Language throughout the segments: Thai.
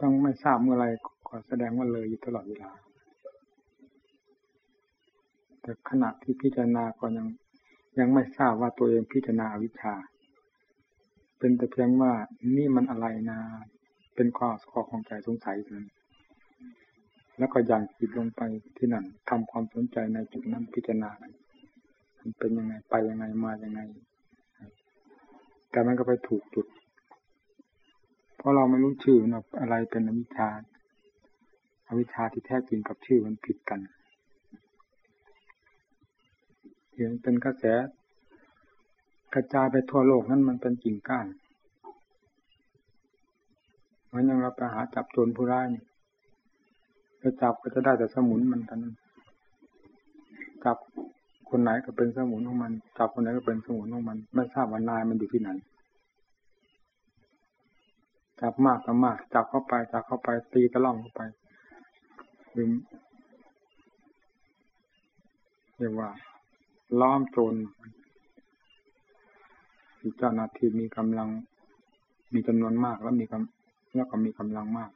ต้องไม่ทราบเมื่อไรก็แสดงว่าเลยอยู่ตลอดเวลา แต่ขณะที่พิจารณาก็ยังยังไม่ทราบว่าตัวเองพิจารณาวิชา เป็นแต่เพียงว่านี่มันอะไรนะ เป็นข้อข้อของใจสงสัยนั้นแล้วก็ยังจิตลงไปที่นั่นทำความสนใจในจุดนั้นพิจารณามันเป็นยังไงไปยังไงมายังไง แต่มันก็ไปถูกจุด เพราะเราไม่รู้ชื่อนะอะไรเป็นอวิชชาอวิชชาที่แท้จริงกับชื่อมันผิดกันเห็นเป็นกระแสกระจายไปทั่วโลกนั้นมันเป็นกิ่งก้านเหมือนย่างเราไปหาจับโจรผู้ร้ายนี่ไปจับก็จะได้แต่สมุนมันกันจับคนไหนก็เป็นสมุนของมันจับคนไหนก็เป็นสมุนของมัน ไม่ทราบว่านายมันอยู่ที่ไหน จับมากก็มาก จับเข้าไป จับเข้าไปตีตะล่องเข้าไปรือเรียกว่า ล้อมโจรที่เจ้าหน้าที่มีกำลัง มีจำนวนมากแล้วมีกำแล้วก็มีกำลังมาก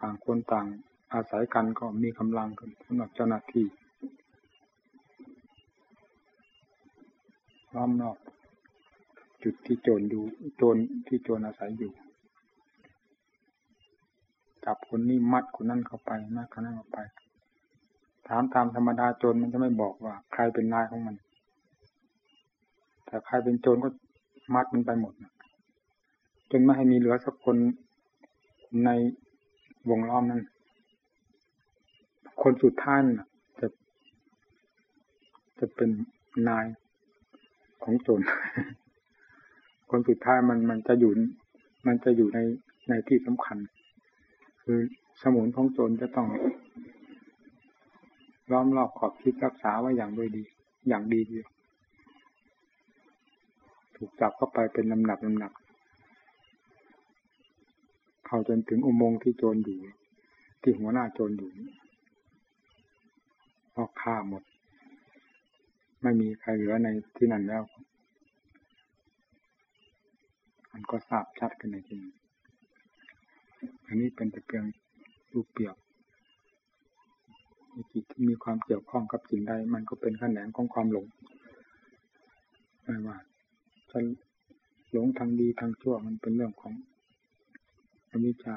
ต่างคนต่างอาศัยกันก็มีกำลังกันสำหรับเจ้าหน้าที่ล้อมนอกจุดที่โจรอยู่โจรที่โจรอาศัยอยู่ คนนี้มัดคนนั้นเข้าไปมัดคนนั้นเข้าไป ถามตามธรรมดาโจรมันจะไม่บอกว่า ใครเป็นนายของมัน แต่ใครเป็นโจรก็มัดมันไปหมดจนไม่ให้มีเหลือสักคนในวงล้อมนั้น คนสุดท้ายจะจะเป็นนายของโจรคนสุดท้ายมันมันจะอยู่ มันจะอยู่ในในที่สำคัญ คือสมุนของโจรจะต้องล้อมรอบขอบคิดรักษาไว้อย่างด้วยดี อย่างดีเดียวถูกจับเข้าไปเป็นลำหนักลำหนักเข้าจนถึงอุโมงค์ที่โจรอยู่ ที่หัวหน้าโจรอยู่พอฆ่าหมด ไม่มีใครเหลือในที่นั่นแล้ว มันก็ทราบชัดกันในที่นี้ อันนี้เป็นแต่เพียงรูปเปรียบจิตที่มีความเกี่ยวข้องกับสิ่งใดมันก็เป็นขแขนงของความหลงไม่ว่าจะหลงทางดีทางชั่วมันเป็นเรื่องของอวิชชา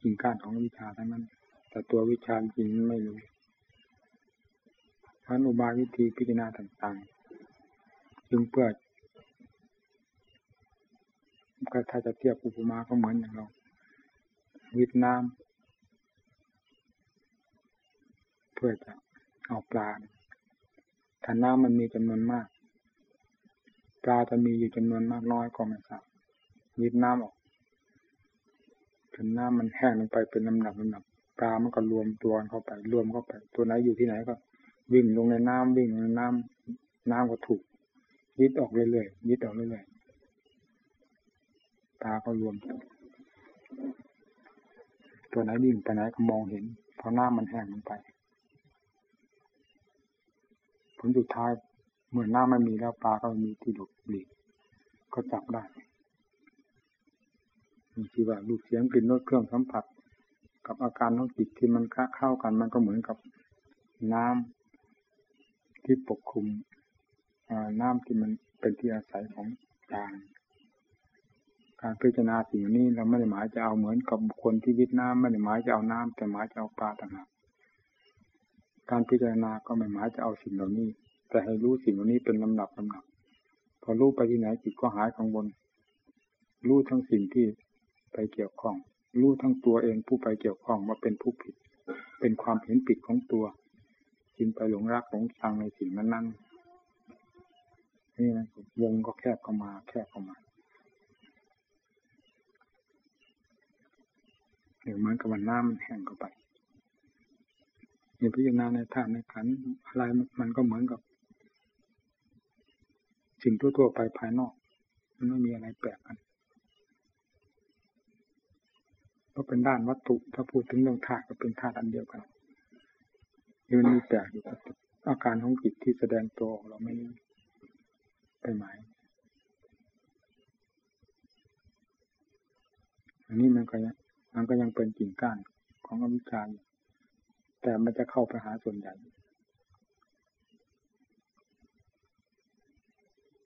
สิ่งการของวิชาทั้งนั้น แต่ตัววิชาจริงไม่รู้พันอุบายวิธีพิจารณาต่างๆจึงเพื่อก็ถ้าจะเทียบอุปมาก็เหมือนอย่างเรา วิทน้ำเพื่อจะเอาปลาถ้าน้ำมันมีจำนวนมาก ปลาจะมีอยู่จำนวนมากน้อยก็ไม่ทราบวิทน้ำออกจนน้ำมันแห้งลงไปเป็นลำดับลำดับปลามันก็รวมตัวเข้าไป รวมเข้าไป ตัวไหนอยู่ที่ไหนก็ วิ่งลงในน้ำวิ่งลงในน้ำน้ำก็ถูกยิดออกเรื่อยๆยิดออกเรื่อยๆตาก็รวม ตัวไหนวิ่งไปไหนก็มองเห็นเพราะน้ำมันแห้งลงไป ผลสุดท้ายเมื่อน้ำไม่มีแล้วปลาก็มีที่หลบหลีกก็จับได้มีที่ว่าลูกเสียงกลิ่นรสเครื่องสัมผัส กับอาการของจิตที่มันเข้ากันมันก็เหมือนกับน้ำที่ปกคลุมน้ำที่มันเป็นที่อาศัยของกาง การพิจารณาสิ่งนี้เราไม่ได้หมายจะเอาเหมือนกับบุคคลที่วิทน้ำไม่ได้หมายจะเอาน้ำแต่หมายจะเอาปลาต่างหากการพิจารณาก็ไม่หมายจะเอาสิ่งเหล่านี้ แต่ให้รู้สิ่งเหล่านี้เป็นลำดับลำดับพอรู้ไปที่ไหนจิตก็หายกังวลรู้ทั้งสิ่งที่ไปเกี่ยวข้องรู้ทั้งตัวเองผู้ไปเกี่ยวข้องว่าเป็นผู้ผิด เป็นความเห็นผิดของตัวจึงไปหลงรักหลงชังในสิ่งนั้นนั้นนี่นะวงก็แคบเข้ามา แคบเข้ามา เดี๋ยวเหมือนกับวันน้ำมันแห้งเข้าไปอย่าพิจารณาในธาตุในขันอะไรมันก็เหมือนกับ สิ่งทั่วๆไปภายนอก มันไม่มีอะไรแปลกกันเพราะเป็นด้านวัตถุถ้าพูดถึงเรื่องธาตุก็เป็นธาตุอันเดียวกันมันมีแปลกอยู่กับอาการของจิตที่แสดงตัวเราไม่ไปหมายอันนี้มันก็ มันก็ยังเป็นกิ่งก้านของอวิชชาแต่มันจะเข้าไปหาส่วนใหญ่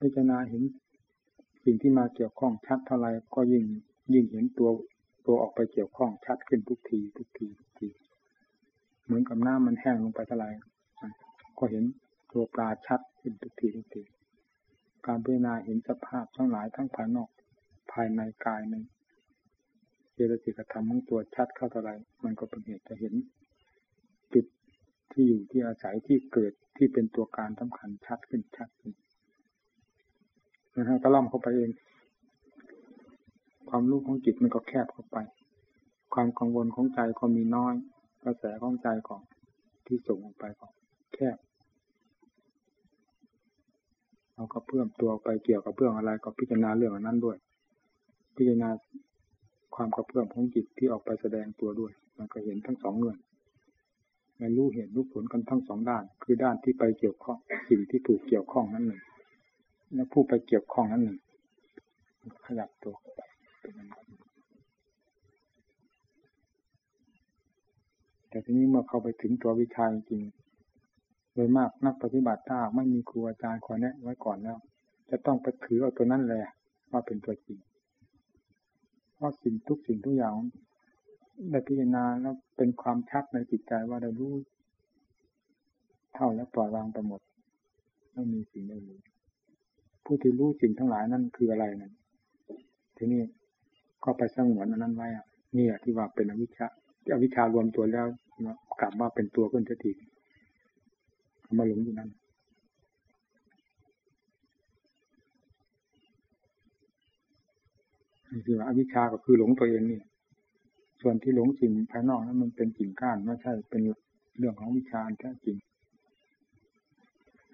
พิจารณาเห็นสิ่งที่มาเกี่ยวข้องชัดเท่าไรก็ยิ่งยิ่งเห็นตัวตัวออกไปเกี่ยวข้องชัดขึ้นทุกทีทุกทีทุกที เหมือนกับน้ำมันแห้งลงไปเท่าไรก็เห็นตัวปลาชัดขึ้นทุกทีทุกที การพิจารณาเห็นสภาพทั้งหลายทั้งภายนอก ภายในกายในเจตสิกธรรมของตัวชัดเข้าเท่าไรมันก็เป็นเหตุจะเห็น จุดที่อยู่ที่อาศัยที่เกิดที่เป็นตัวการสำคัญชัดขึ้นชัดขึ้นนะฮะตะล่อมเข้าไปเอง ความรู้ของจิตมันก็แคบเข้าไป ความกังวลของใจก็มีน้อย กระแสของใจของที่ส่งออกไปก็แคบเราก็เพิ่มตัวไปเกี่ยวกับเรื่องอะไรก็พิจารณาเรื่องนั้นด้วย พิจารณา ความกระเพื่อมของจิตที่ออกไปแสดงตัวด้วย มันก็เห็นทั้งสองเงื่อนในรู้เห็นรู้ผลกันทั้งสองด้าน คือด้านที่ไปเกี่ยวข้องสิ่งที่ถูกเกี่ยวข้องนั้นหนึ่งและผู้ไปเกี่ยวข้องนั้นหนึ่งขยับตัวไปแต่ทีนี้เมื่อเข้าไปถึงตัววิชาจริงโดยมากนักปฏิบัติถ้าไม่มีครูอาจารย์คอยแนะไว้ก่อนแล้ว จะต้องไปถือเอาตัวนั้นเลยว่าเป็นตัวจริง เพราสิ่งทุกสิ่งทุกอย่างได้พิจารณาแล้วเป็นความชัดในจิตใจว่าได้รู้เท่าและปล่อยวางไปหมดไม่มีสิ่งใดเลยผู้ที่รู้สิ่งทั้งหลายนั่นคืออะไรนั่นทีนี้ก็ไปสงวนอันนั้นไว้อะนี่ยที่ว่าเป็นอวิชชาที่อวิชชารวมตัวแล้วกลับว่าเป็นตัวขึ้นทีมาหลงอยู่นั้น นี่คือว่าอวิชชาก็คือหลงตัวเองนี่ส่วนที่หลงสิ่งภายนอกนั้นมันเป็นสิ่งก้านไม่ใช่เป็นเรื่องของวิชาแท้จริง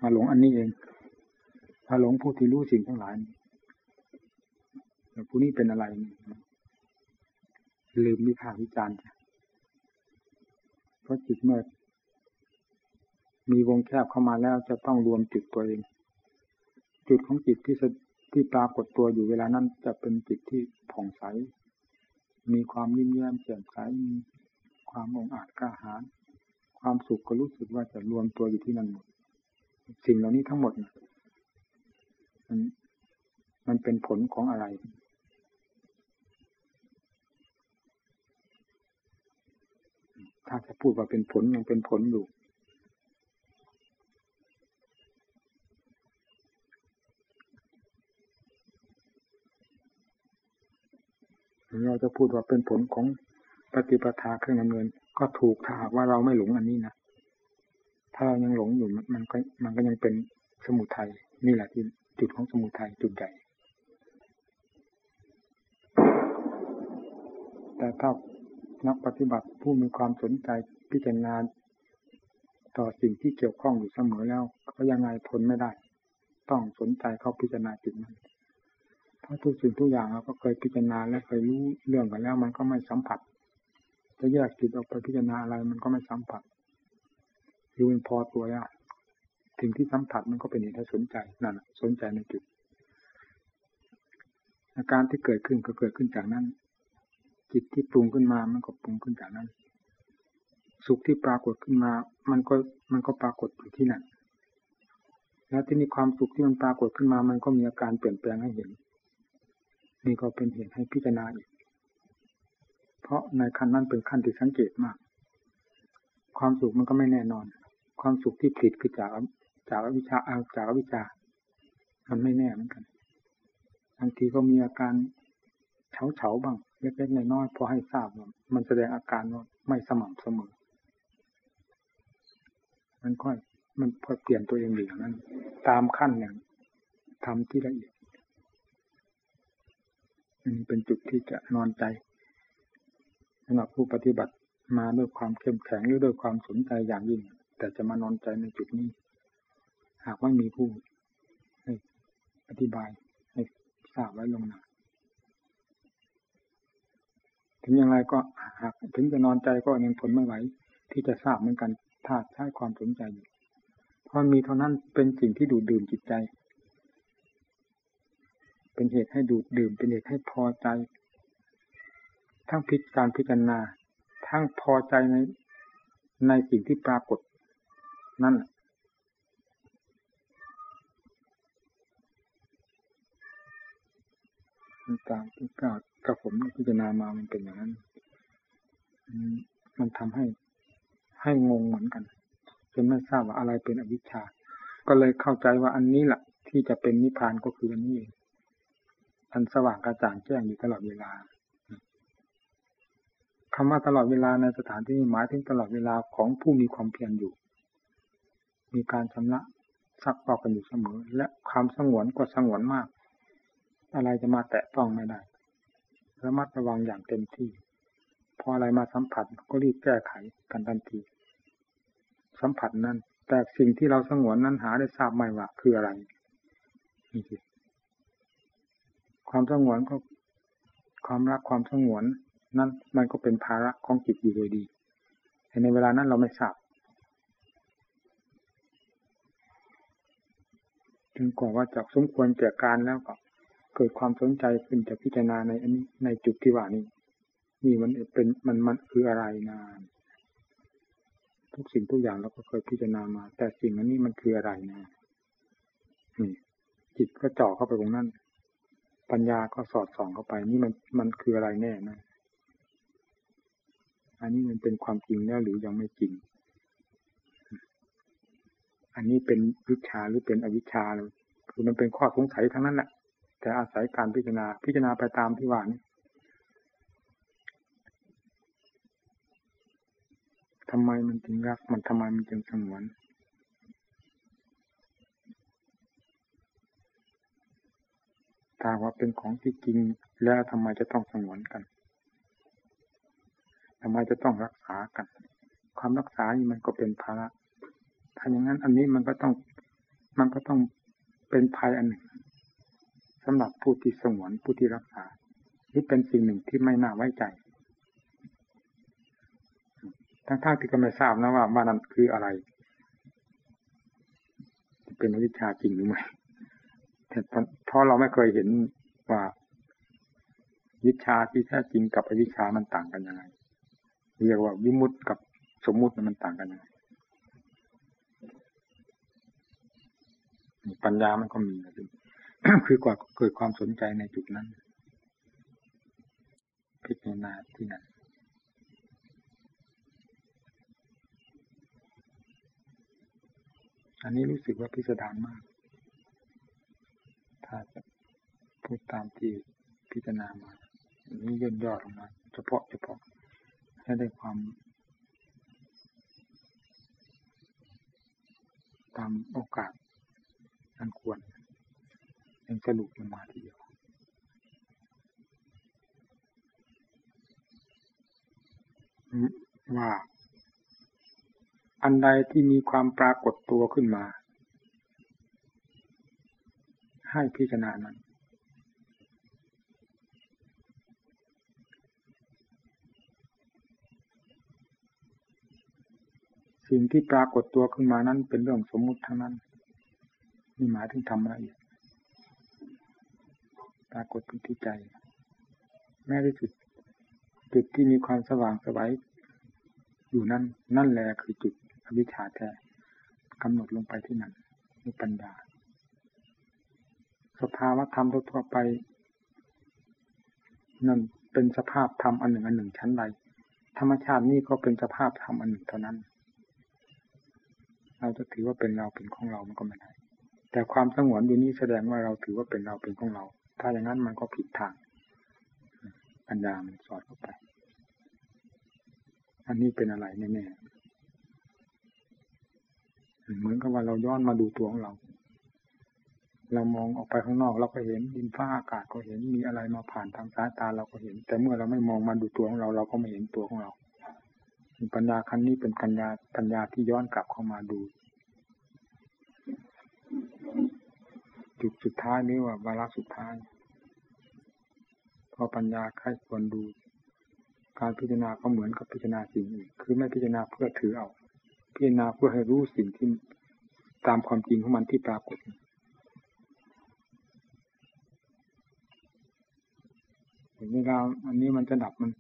มาหลงอันนี้เองถ้าหลงผู้ที่รู้สิ่งทั้งหลายผู้นี้เป็นอะไรลืมวิพากษ์วิจารณ์เพราะจิตเมื่อมีวงแคบเข้ามาแล้วจะต้องรวมจุดตัวเอง จุดของจิตที่ ที่ปรากฏตัวอยู่เวลานั้นจะเป็นจิตที่ผ่องใส มีความยิ้มแย้มแจ่มใส มีความองอาจกล้าหาญ ความสุขก็รู้สึกว่าจะรวมตัวอยู่ที่นั่นหมด สิ่งเหล่านี้ทั้งหมดมันมันเป็นผลของอะไร ถ้าจะพูดว่าเป็นผลยังเป็นผลอยู่ เราจะพูดว่าเป็นผลของปฏิปทาเครื่องดำเนิน ก็ถูกถ้าหากว่าเราไม่หลงอันนี้นะถ้าเรายังหลงอยู่มันก็มันก็ยังเป็นสมุทัยนี่แหละที่จุดของสมุทัยจุดใหญ่แต่ถ้านักปฏิบัติผู้มีความสนใจพิจารณาต่อสิ่งที่เกี่ยวข้องอยู่เสมอแล้ว ก็ยังไงทนไม่ได้ ต้องสนใจเข้าพิจารณาจิตนั้น เพราะทุกสิ่งทุกอย่างเราก็เคยพิจารณาและเคยรู้เรื่องกันแล้ว มันก็ไม่สัมผัสจะแยกจิตออกไปพิจารณาอะไรมันก็ไม่สัมผัสรู้มันพอตัวแล้วสิ่งที่สัมผัสมันก็เป็นเหตุให้สนใจนั่นสนใจในจุดอาการที่เกิดขึ้นก็เกิดขึ้นจากนั้น จิตที่ปรุงขึ้นมามันก็ปรุงขึ้นจากนั้น สุขที่ปรากฏขึ้นมา มันก็มันก็ปรากฏอยู่ที่นั่นแล้วที่มีความสุขที่มันปรากฏขึ้นมา มันก็มีอาการเปลี่ยนแปลงให้เห็น นี่ก็เป็นเหตุให้พิจารณาอีก เพราะในขั้นนั้นเป็นขั้นที่สังเกตมาก ความสุขมันก็ไม่แน่นอน ความสุขที่ผิดคือจากจากวิชาอาจากวิชา มันไม่แน่เหมือนกันบางทีก็มีอาการเฉาเฉาบ้างเล็กๆน้อยๆพอให้ทราบว่ามันแสดงอาการว่าไม่สม่ำเสมอ มันค่อยมันพอเปลี่ยนตัวเองอย่างนั้น ตามขั้นอย่างทำที่ละเอียด นี่เป็นจุดที่จะนอนใจสำหรับผู้ปฏิบัติมาด้วยความเข้มแข็งหรือด้วยความสนใจอย่างยิ่ง แต่จะมานอนใจในจุดนี้ หากว่ามีผู้ให้อธิบายให้ทราบไว้ลงหนาถึงอย่างไรก็หากถึงจะนอนใจก็ยังทนไม่ไหวที่จะทราบเหมือนกันถ้าใช้ความสนใจอยู่เพราะมีเท่านั้นเป็นสิ่งที่ดูดดื่มจิตใจ เป็นเหตุให้ดูดดื่ม เป็นเหตุให้พอใจ ทั้งพิการพิจารณา ทั้งพอใจในในสิ่งที่ปรากฏ นั่นตามที่กล่าวกับผมพิจารณามามันเป็นอย่างนั้น มันทำให้ให้งงเหมือนกันจนไม่ทราบว่าอะไรเป็นอวิชชา ก็เลยเข้าใจว่าอันนี้แหละที่จะเป็นนิพพานก็คืออันนี้เอง อันสว่างกระจ่างแจ้งอยู่ตลอดเวลาคำว่าตลอดเวลาในสถานที่นี้หมายถึงตลอดเวลาของผู้มีความเพียรอยู่ มีการชำระซักฟอกกันอยู่เสมอ และความสงวนก็สงวนมาก อะไรจะมาแตะต้องไม่ได้ระมัดระวังอย่างเต็มที่ พออะไรมาสัมผัสก็รีบแก้ไขกันทันที สัมผัสนั้น แต่สิ่งที่เราสงวนนั้นหาได้ทราบไม่ว่าคืออะไรนี่คือ ความสงวนก็ความรักความสงวนนั่นมันก็เป็นภาระของจิตอยู่โดยดีแต่ในเวลานั้นเราไม่ทราบจึงกว่าว่าจะสมควรแก่การแล้วก็เกิดความสนใจขึ้นจะพิจารณาในอันนี้ในจุดที่ว่านี้นี่มันเป็นมันมันคืออะไรนะทุกสิ่งทุกอย่างเราก็เคยพิจารณามา แต่สิ่งอันนี้มันคืออะไรนะนี่จิตก็เจาะเข้าไปตรงนั้น ปัญญาก็สอดส่องเข้าไป นี่มันมันคืออะไรแน่นะอันนี้มันเป็นความจริงแล้วหรือยังไม่จริง อันนี้เป็นวิชาหรือเป็นอวิชชาเลยคือมันเป็นข้อสงสัยทั้งนั้นแหละแต่อาศัยการพิจารณาพิจารณาไปตามที่ว่านี้ทำไมมันจึงรัก มันทำไมมันจึงสงวน ถ้าว่าเป็นของที่จริงแล้วทำไมจะต้องสงวนกันทำไมจะต้องรักษากัน ความรักษานี่มันก็เป็นภาระถ้าอย่างนั้นอันนี้มันก็ต้อง มันก็ต้องเป็นภัยอันหนึ่งสำหรับผู้ที่สงวนผู้ที่รักษา นี่เป็นสิ่งหนึ่งที่ไม่น่าไว้ใจทั้งๆที่ก็ไม่ทราบนะว่าว่านั้นคืออะไร เป็นวิชาจริงหรือไม่ เพราะเราไม่เคยเห็นว่า วิชาที่แท้จริงกับอวิชามันต่างกันยังไง เรียกว่าวิมุตต์กับสมมุติมันต่างกันยังไงปัญญามันก็มีนะคือกว่าเกิดความสนใจในจุดนั้น พิจารณาที่นั้นอันนี้รู้สึกว่าพิสดารมาก ถ้าจะพูดตามที่พิจารณามานี้ย่นย่อลงมาเฉพาะเฉพาะให้ได้ความ ตามโอกาสอันควรยังสรุปมาทีเดียวว่าอันใดที่มีความปรากฏตัวขึ้นมา ให้พิจารณานั้นสิ่งที่ปรากฏตัวขึ้นมานั้นเป็นเรื่องสมมุติทั้งนั้นนี่หมายถึงทำละเอียดปรากฏที่ใจ แม้ที่จุดจุดที่มีความสว่างสวัยอยู่นั่น นั่นแหละคือจุดอวิชชาแท้กำหนดลงไปที่นั่นมีปัญญา สภาวะธรรมทั่วไป นั่นเป็นสภาพธรรมอันหนึ่งอันหนึ่งชั้นใดธรรมชาตินี่ก็เป็นสภาพธรรมอันหนึ่งเท่านั้น เราจะถือว่าเป็นเราเป็นของเรามันก็ไม่ได้แต่ความสงวนอยู่นี้แสดงว่าเราถือว่าเป็นเราเป็นของเรา ถ้าอย่างนั้นมันก็ผิดทางปัญญามันสอดเข้าไป อันนี้เป็นอะไรแน่ๆเหมือนกับว่าเราย้อนมาดูตัวของเรา เรามองออกไปข้างนอกเราก็เห็นดินฟ้าอากาศก็เห็นมีอะไรมาผ่านทางสายตาเราก็เห็น แต่เมื่อเราไม่มองมาดูตัวของเราเราก็ไม่เห็นตัวของเราปัญญาครั้นี้เป็นปัญญาปัญญาที่ย้อนกลับเข้ามาดู จุดสุดท้ายนี้ว่าวาระสุดท้ายพอปัญญาใครควรดู การพิจารณาก็เหมือนกับพิจารณาสิ่งอื่นคือไม่พิจารณาเพื่อถือเอา พิจารณาเพื่อให้รู้สิ่งที่ตามความจริงของมันที่ปรากฏ เวลาอันนี้มันจะดับมัน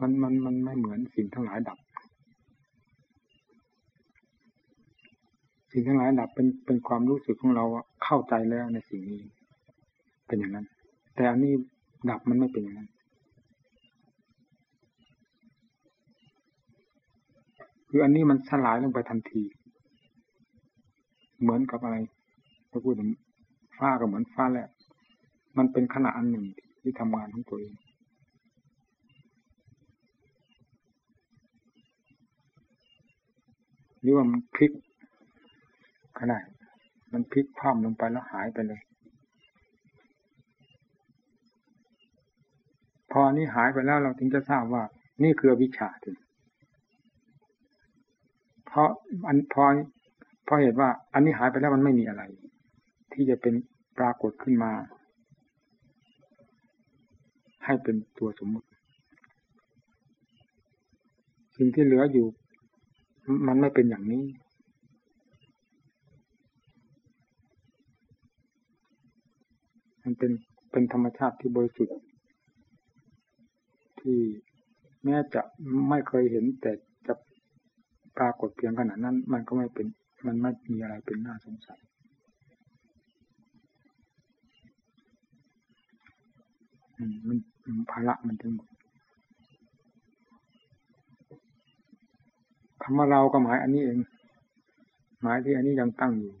มันมันมันไม่เหมือนสิ่งทั้งหลายดับ สิ่งทั้งหลายดับเป็นเป็นความรู้สึกของเราเข้าใจแล้วในสิ่งนี้ เป็นอย่างนั้น แต่อันนี้ดับมันไม่เป็นอย่างนั้นคืออันนี้มันสลายลงไปทันที เหมือนกับอะไรถ้าพูดถึงฟ้าก็เหมือนฟ้าแหละมันเป็นขณะอันหนึ่ง ที่ทำงานของตัวเองหรือว่ามันพลิกขนาดมันพลิกคว่ำลงไปแล้วหายไปเลย พอนี้หายไปแล้วเราถึงจะทราบว่า นี่คือวิชาถึงเพราะอันพอเพราะเหตุว่า อันนี้หายไปแล้วมันไม่มีอะไร ที่จะเป็นปรากฏขึ้นมา ให้เป็นตัวสมมุติ สิ่งที่เหลืออยู่ มันไม่เป็นอย่างนี้ มันเป็นเป็นธรรมชาติที่บริสุทธิ์ที่แม้จะไม่เคยเห็นแต่จะปรากฏเพียงขนาดนั้น มันก็ไม่เป็น มันไม่มีอะไรเป็นน่าสงสัยมัน ภาระมันทั้งหมดคำว่าเราก็หมายอันนี้เอง หมายที่อันนี้ยังตั้งอยู่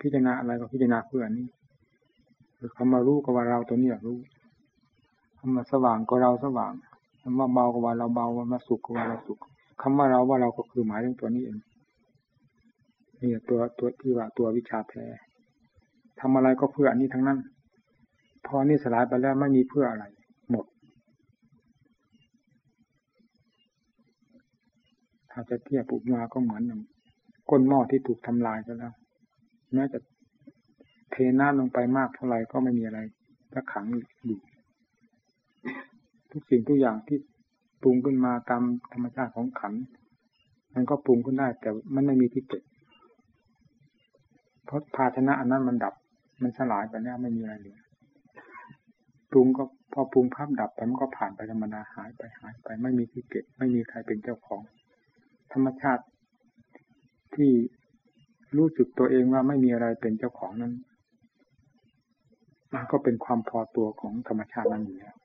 พิจารณาอะไรก็พิจารณาเพื่ออันนี้คือคำว่ารู้ก็ว่าเราตัวนี้รู้คำว่าสว่างก็เราสว่างคำว่าเบาก็ว่าเราเบาคำว่าสุขก็ว่าเราสุขคำว่าเราว่าเราก็คือหมายถึงตัวนี้เองนี่ตัวตัวที่ว่าตัววิชาแท้ทำอะไรก็เพื่ออันนี้ทั้งนั้น พอนี่สลายไปแล้วไม่มีเพื่ออะไร หมด ถ้า จะเทียบปุบมาก็เหมือนก้นหม้อที่ถูกทำลายไปแล้วแม้จะเทน้ำลงไปมากเท่าไหร่ก็ไม่มีอะไรก็ขังอยู่ทุกสิ่งทุกอย่างที่ปรุงขึ้นมาตามธรรมชาติของขันมันก็ปรุงขึ้นได้ แต่มันไม่มีที่เกิดเพราะภาชนะอันนั้นมันดับ มันสลายไปแล้วไม่มีอะไรเหลือปรุงก็พอปรุงภาพดับไปมันก็ผ่านไปธรรมดาหายไปหายไป ไม่มีที่เก็บ ไม่มีใครเป็นเจ้าของ ธรรมชาติที่รู้สึกตัวเองว่าไม่มีอะไรเป็นเจ้าของนั้นมันก็เป็นความพอตัวของธรรมชาตินั้นอยู่แล้ว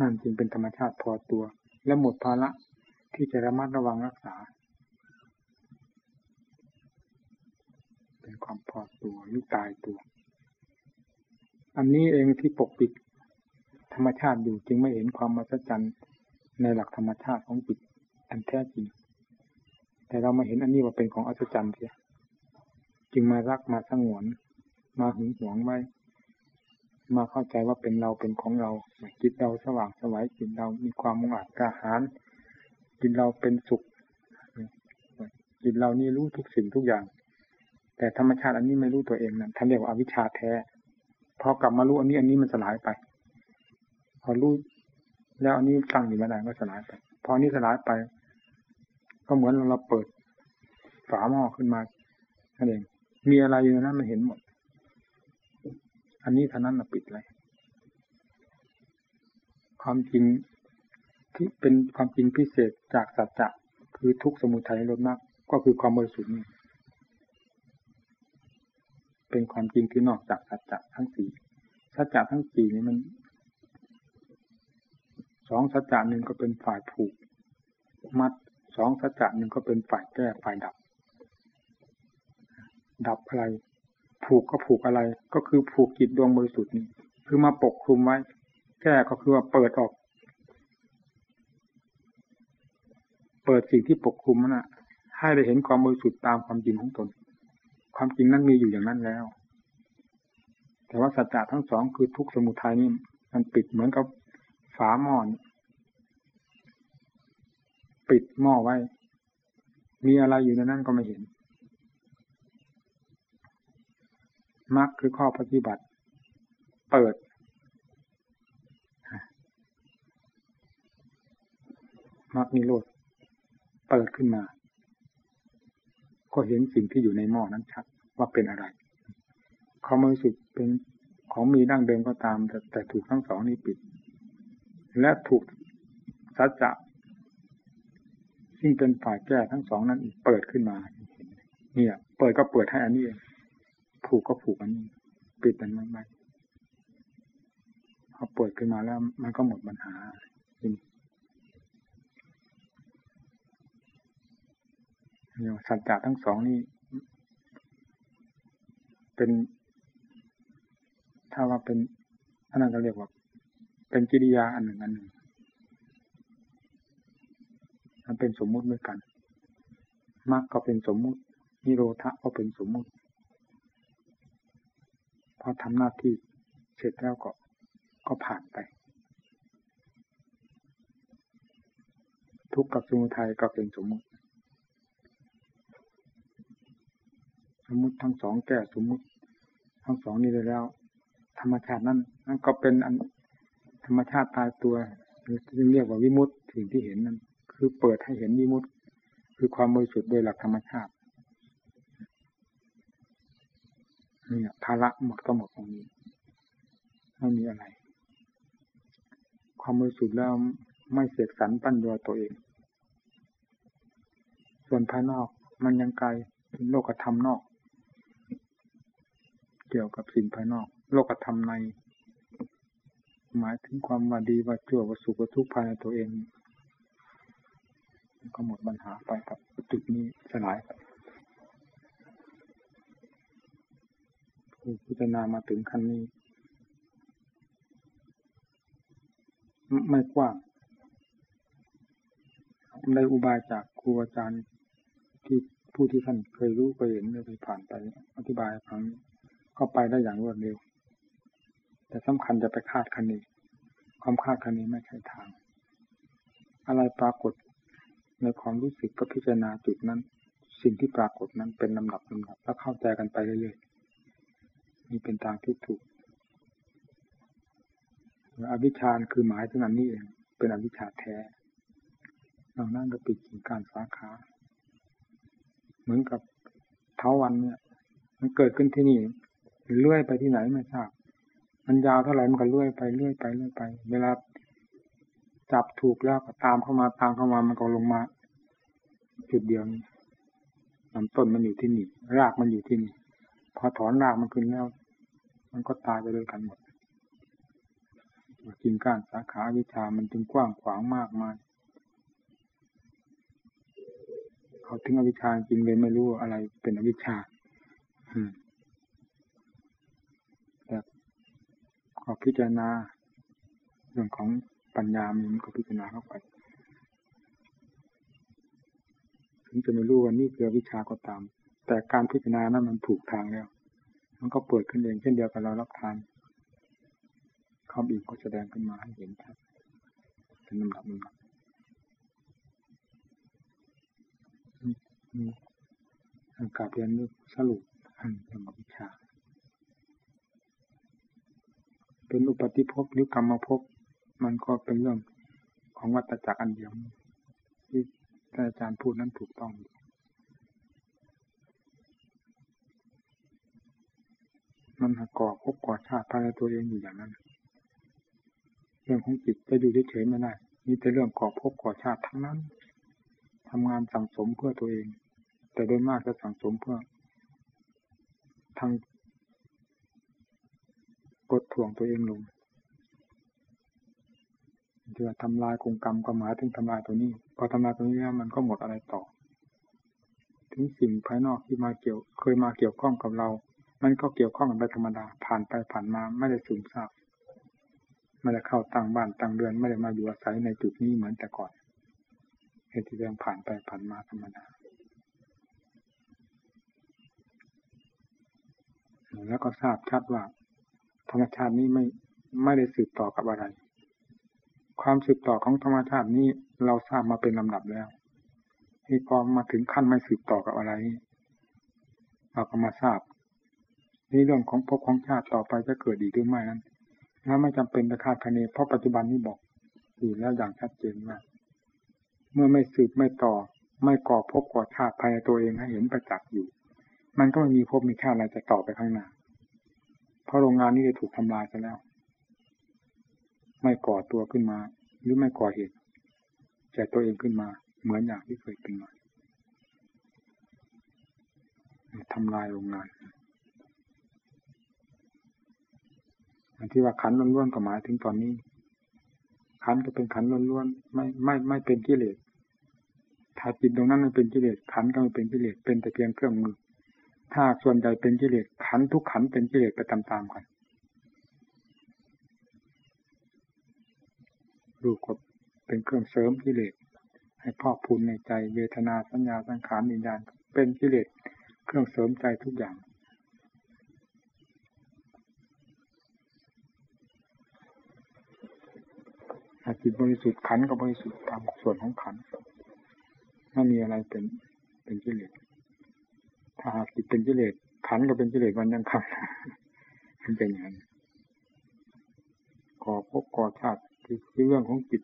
นั่นจึงเป็นธรรมชาติพอตัว และหมดภาระที่จะระมัดระวังรักษา เป็นความพอตัวหรือตายตัว อันนี้เองที่ปกปิด รรมชาติอยู่จึงไม่เห็นความมหัศจรรย์ในหลักธรรมชาติของจิตอันแท้จริง แต่เรามาเห็นอันนี้ว่าเป็นของอัศจรรย์เสียจึงมารักมาสงวน มาหึงหวงไว้ มาเข้าใจว่าเป็นเราเป็นของเราจิตเราสว่างสวัยจิตเรามีความมุ่งอาจกระหารจิตเราเป็นสุขจิตเรานี่รู้ทุกสิ่งทุกอย่าง แต่ธรรมชาติอันนี้ไม่รู้ตัวเองนั่นท่านเรียกว่าอวิชชาแท้พอกลับมารู้อันนี้อันนี้มันสลายไป อรู้แล้วอันนี้ตั้งอยู่มาได้ก็สลายไป พอนี้สลายไป ก็เหมือนเราเปิดฝาหม้อขึ้นมานั่นเองมีอะไรอยู่นั้นมันเห็นหมด อันนี้เท่านั้นเราปิดเลยความจริงที่เป็นความจริงพิเศษจากสัจจะคือทุกสมุทัยลดมากก็คือความบริสุทธิ์นี่เป็นความจริงที่นอกจากสัจจะทั้งสี่สัจจะทั้งสี่นี้มัน สองสัจจะหนึ่งก็เป็นฝ่ายผูก มัดสองสัจจะหนึ่งก็เป็นฝ่ายแก้ฝ่ายดับ ดับอะไร ผูกก็ผูกอะไร ก็คือผูกจิตดวงบริสุทธิ์นี่คือมาปกคลุมไว้ แก้ก็คือว่าเปิดออก เปิดสิ่งที่ปกคลุมนั่นนะให้ได้เห็นความบริสุทธิ์ตามความจริงของตน ความจริงนั้นมีอยู่อย่างนั้นแล้ว แต่ว่าสัจจะทั้งสองคือทุกสมุทัยนี่มันปิดเหมือนกับ ฝาหม้อปิดหม้อไว้ มีอะไรอยู่ในนั้นก็ไม่เห็นมรรคคือข้อปฏิบัติ เปิด มรรคนิโรธเปิดขึ้นมา ก็เห็นสิ่งที่อยู่ในหม้อนั้นชัดว่าเป็นอะไรความรู้สึกเป็นของมีดั้งเดิมก็ตาม แต่แต่ถูกทั้งสองนี้ปิด และถูกสัจจะซึ่งเป็นฝ่ายแก้ทั้งสองนั้นเปิดขึ้นมาเนี่ย เปิดก็เปิดให้อันนี้เองผูกก็ผูกอันนี้ปิดอันนั้นไปพอเปิดขึ้นมาแล้วมันก็หมดปัญหาเนี่ยสัจจะทั้งสองนี่เป็น ถ้าว่าเป็นอันนั้นก็เรียกว่า เป็นกิริยาอันหนึ่งอันหนึ่งมันเป็นสมมุติด้วยกันมรรคก็เป็นสมมุตินิโรธะก็เป็นสมมุติ พอทำหน้าที่เสร็จแล้วก็ก็ผ่านไป ทุกข์กับสมุทัยก็เป็นสมมุติ สมมุติทั้งสองแก่สมมุติ ทั้งสองนี้เลยแล้ว ธรรมชาตินั้นนั่นก็เป็นอัน รรมชาติตายตัวเรียกว่าวิมุตติสิ่งที่เห็นนั้น คือเปิดให้เห็นวิมุตติคือความบริสุทธิ์โดยหลักธรรมชาตินี่ภาระหมดก็หมดตรงนี้ไม่มีอะไร ความบริสุทธิ์แล้วไม่เสกสรรปั้นยอตัวเอง ส่วนภายนอกมันยังไกลเป็นโลกธรรมนอก เกี่ยวกับสิ่งภายนอก โลกธรรมใน หมายถึงความว่าดีว่าชั่วว่าสุขว่าทุกข์ภายในตัวเองก็หมดปัญหาไปกับจุดนี้สลายผู้พิจารณามาถึงขั้นนี้ ไม่กว้างได้อุบายจากครูอาจารย์ที่ผู้ที่ท่านเคยรู้เคยเห็นเคยผ่านไป อธิบายครั้งก็ไปได้อย่างรวดเร็ว แต่สำคัญจะไปคาดคะเน ความคาดคะเนไม่ใช่ทาง อะไรปรากฏในความรู้สึกก็พิจารณาจุดนั้น สิ่งที่ปรากฏนั้นเป็นลำดับลำดับแล้วเข้าใจกันไปเรื่อยๆนี่เป็นทางที่ถูกอวิชชาคือหมายถึงอันนี้เองเป็นอวิชชาแท้เรานั่งก็ปิดกิ่งการสาขาเหมือนกับเท้าวันเนี่ย มันเกิดขึ้นที่นี่เลื่อยไปที่ไหนไม่ทราบ มันยาวเท่าไหร่มันก็เลื่อยไปเลื่อยไปเลื่อยไป เวลาจับถูกแล้วก็ตามเข้ามาตามเข้ามามันก็ลงมา จุดเดียวนี้ลำต้นมันอยู่ที่นี่ รากมันอยู่ที่นี่ พอถอนรากมันขึ้นแล้ว มันก็ตายไปด้วยกันหมดกินก้านสาขาวิชามันจึงกว้างขวางมากมายเขาถึงอวิชาจริงเลยไม่รู้อะไรเป็นอวิชาแต่ ขอพิจารณาเรื่องของปัญญามันก็พิจารณาเข้าไปถึงจะไม่รู้ว่านี่คือวิชาก็ตาม แต่การพิจารณานั้นมันถูกทางแล้ว มันก็เปิดขึ้นเองเช่นเดียวกับเรารับทานคำอีกก็แสดงขึ้นมาให้เห็นชัดเป็นลำดับลำดับกาบเรียนสรุปทางธรรมวิชา เป็นอุปติภพหรือกรรมภพมันก็เป็นเรื่องของวัตจักรอันเดียวที่ท่านอาจารย์พูดนั้นถูกต้องมันก่อพบก่อชาติภายในตัวเองอยู่อย่างนั้น เรื่องของจิตจะอยู่เฉยๆไม่ได้มีแต่เรื่องก่อพบก่อชาติทั้งนั้นทำงานสั่งสมเพื่อตัวเอง แต่โดยมากจะสั่งสมเพื่อ ทาง กดถ่วงตัวเองลงที่ว่าทำลายกงกรรมก็หมายถึงทำลายตัวนี้ พอทำลายตัวนี้แล้วมันก็หมดอะไรต่อ ถึงสิ่งภายนอกที่มาเกี่ยวเคยมาเกี่ยวข้องกับเรา มันก็เกี่ยวข้องกันไปธรรมดา ผ่านไปผ่านมาไม่ได้สูญทราบไม่ได้เข้าตั้งบ้านตั้งเรือนไม่ได้มาอยู่อาศัยในจุดนี้เหมือนแต่ก่อนเหตุที่เรื่องผ่านไปผ่านมาธรรมดาแล้วก็ทราบชัดว่า ธรรมชาตินี้ไม่ไม่ได้สืบต่อกับอะไร ความสืบต่อของธรรมชาตินี้เราทราบมาเป็นลำดับแล้วที่พอมาถึงขั้นไม่สืบต่อกับอะไร เราก็มาทราบนี่เรื่องของภพของชาติต่อไปจะเกิดอีกหรือไม่นั้นนั้นไม่จำเป็นจะคาดคะเนเพราะปัจจุบันนี้บอกอยู่แล้วอย่างชัดเจนว่าเมื่อไม่สืบไม่ต่อ ไม่ก่อภพก่อชาติภายในตัวเองให้เห็นประจักษ์อยู่ มันก็ไม่มีภพมีชาติอะไรจะต่อไปข้างหน้า เพราะโรงงานนี้จะถูกทำลายไปแล้ว ไม่ก่อตัวขึ้นมา หรือไม่ก่อเหตุแก่ตัวเองขึ้นมาเหมือนอย่างที่เคยเป็นมาทำลายโรงงานอันที่ว่าขันล้วนๆก็หมายถึงตอนนี้ ขันก็เป็นขันล้วนๆไม่ไม่ไม่เป็นกิเลสถ้าจิตตรงนั้นมันเป็นกิเลสขันก็ไม่เป็นกิเลสเป็นแต่เพียงเครื่องมือ ถ้าส่วนใหญ่เป็นกิเลสขันทุกขันเป็นกิเลสไปตามๆกันรูปก็เป็นเครื่องเสริมกิเลสให้พอกพูนในใจเวทนาสัญญาสังขารวิญญาณเป็นกิเลสเครื่องเสริมใจทุกอย่างจิตบริสุทธิ์ขันก็บริสุทธิ์ตามส่วนของขันไม่มีอะไรเป็นเป็นกิเลสาหากจิตเป็นกิเลสขันก็เป็นกิเลสวันยังคำมันเป็นอย่างนั้นก่อพบก่อชาติคือเรื่องของจิต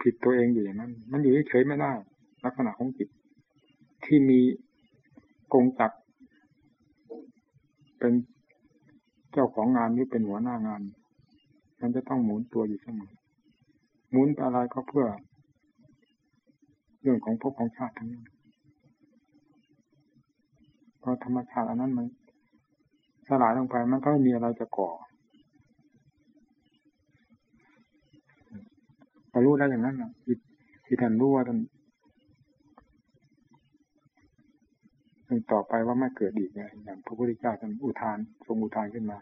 ผิดตัวเองอยู่อย่างนั้น มันอยู่เฉยไม่ได้ ลักษณะของจิต ที่มีกงจักเป็นเจ้าของงานหรือเป็นหัวหน้างาน มันจะต้องหมุนตัวอยู่เสมอหมุนอะไรก็เพื่อ เรื่องของภพของชาติทั้งนั้น เพราะธรรมชาติอันนั้นมันสลายลงไปมันก็ไม่มีอะไรจะก่อพอรู้ได้อย่างนั้นนะที่ท่านรู้ว่าท่านต่อไปว่าไม่เกิดอีกไงอย่างพระพุทธเจ้าท่านอุทานทรงอุทานขึ้นมา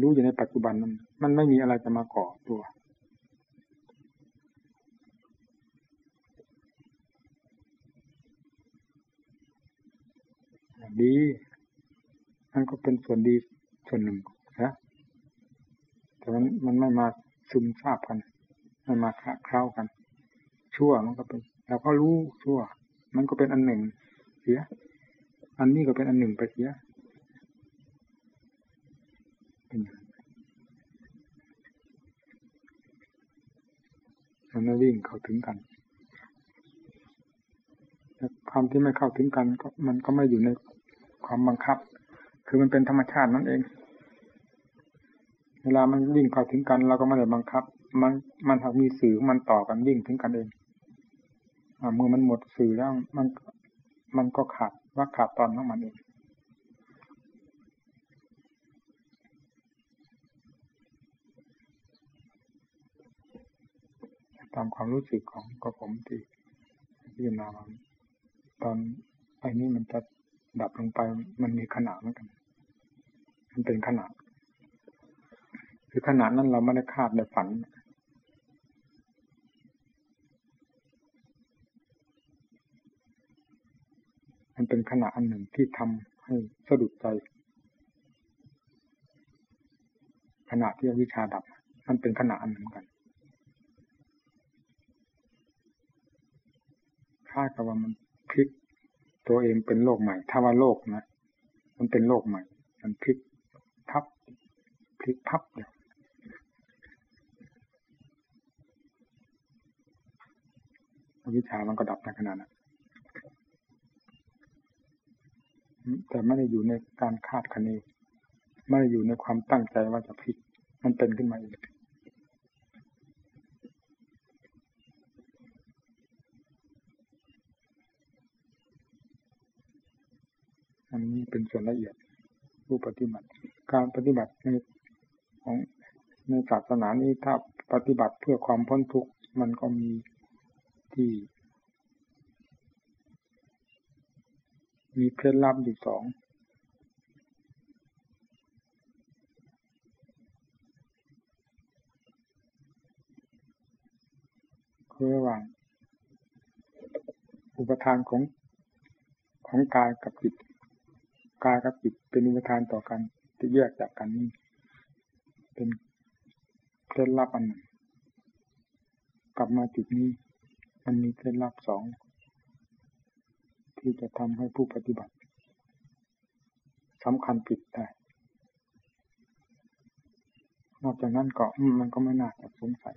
รู้อยู่ในปัจจุบันนั้นมันไม่มีอะไรจะมาก่อตัว ดีมันก็เป็นส่วนดีส่วนหนึ่งนะแต่มันมันไม่มาซึมซาบกันไม่มาคล้ากัน ชั่วมันก็เป็นเราก็รู้ชั่ว มันก็เป็นอันหนึ่งเสีย อันนี้ก็เป็นอันหนึ่งไปเสียเป็นมันไม่วิ่งเข้าถึงกัน ความที่ไม่เข้าถึงกันก็มันก็ไม่อยู่ในความบังคับ คือมันเป็นธรรมชาตินั่นเอง เวลามันวิ่งเข้าถึงกันเราก็ไม่ได้บังคับ มันมันหากมีสื่อมันต่อกันวิ่งถึงกันเองเมื่อมันหมดสื่อแล้วมันมันก็ขาดว่าขาดตอนของมันเองตามความรู้สึกของก็ผมที่พิจารณา ตอนไอ้นี้มันจะดับลงไป มันมีขนาดเหมือนกัน มันเป็นขนาด คือขนาดนั้นเราไม่ได้คาดในฝัน มันเป็นขณะอันหนึ่งที่ทำให้สะดุดใจขณะที่วิชาดับ มันเป็นขณะอันหนึ่งกันคาดกับว่ามัน พลิกตัวเองเป็นโลกใหม่ ถ้าว่าโลกนะ มันเป็นโลกใหม่ มันพลิกพับ พลิกพับเดียววิชามันก็ดับในขณะนั้นแต่ไม่ได้อยู่ในการคาดคะเนไม่ได้อยู่ในความตั้งใจว่าจะผิดมันเป็นขึ้นมาเอง อันนี้เป็นส่วนละเอียดผู้ปฏิบัติ การปฏิบัติในของในศาสนานี้ถ้าปฏิบัติเพื่อความพ้นทุกข์มันก็มีที่ มีเคล็ดลับอยู่สองคือระหว่างอุปทานของของกายกับจิต กายกับจิตเป็นอุปทานต่อกันที่แยกจากกันนี้เป็นเคล็ดลับอันหนึ่งกลับมาจุดนี้ มันมีเคล็ดลับสองที่จะทำให้ผู้ปฏิบัติสำคัญผิดได้นอกจากนั้นก็มันก็ไม่น่าจะสงสัย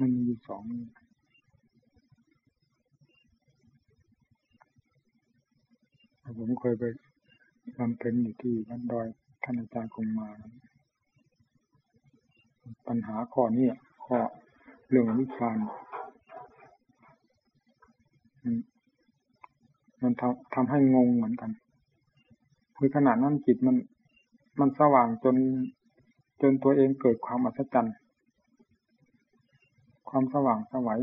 มันมีอยู่สอง ผมเคยไปบำเพ็ญอยู่ที่วัดดอยท่านอาจารย์คงมา ปัญหาข้อนี้ข้อเรื่องวิชามันมันทำทำให้งงเหมือนกัน คือขนาดนั้นจิตมัน มันสว่างจน จนตัวเองเกิดความอัศจรรย์ ความสว่างสวัย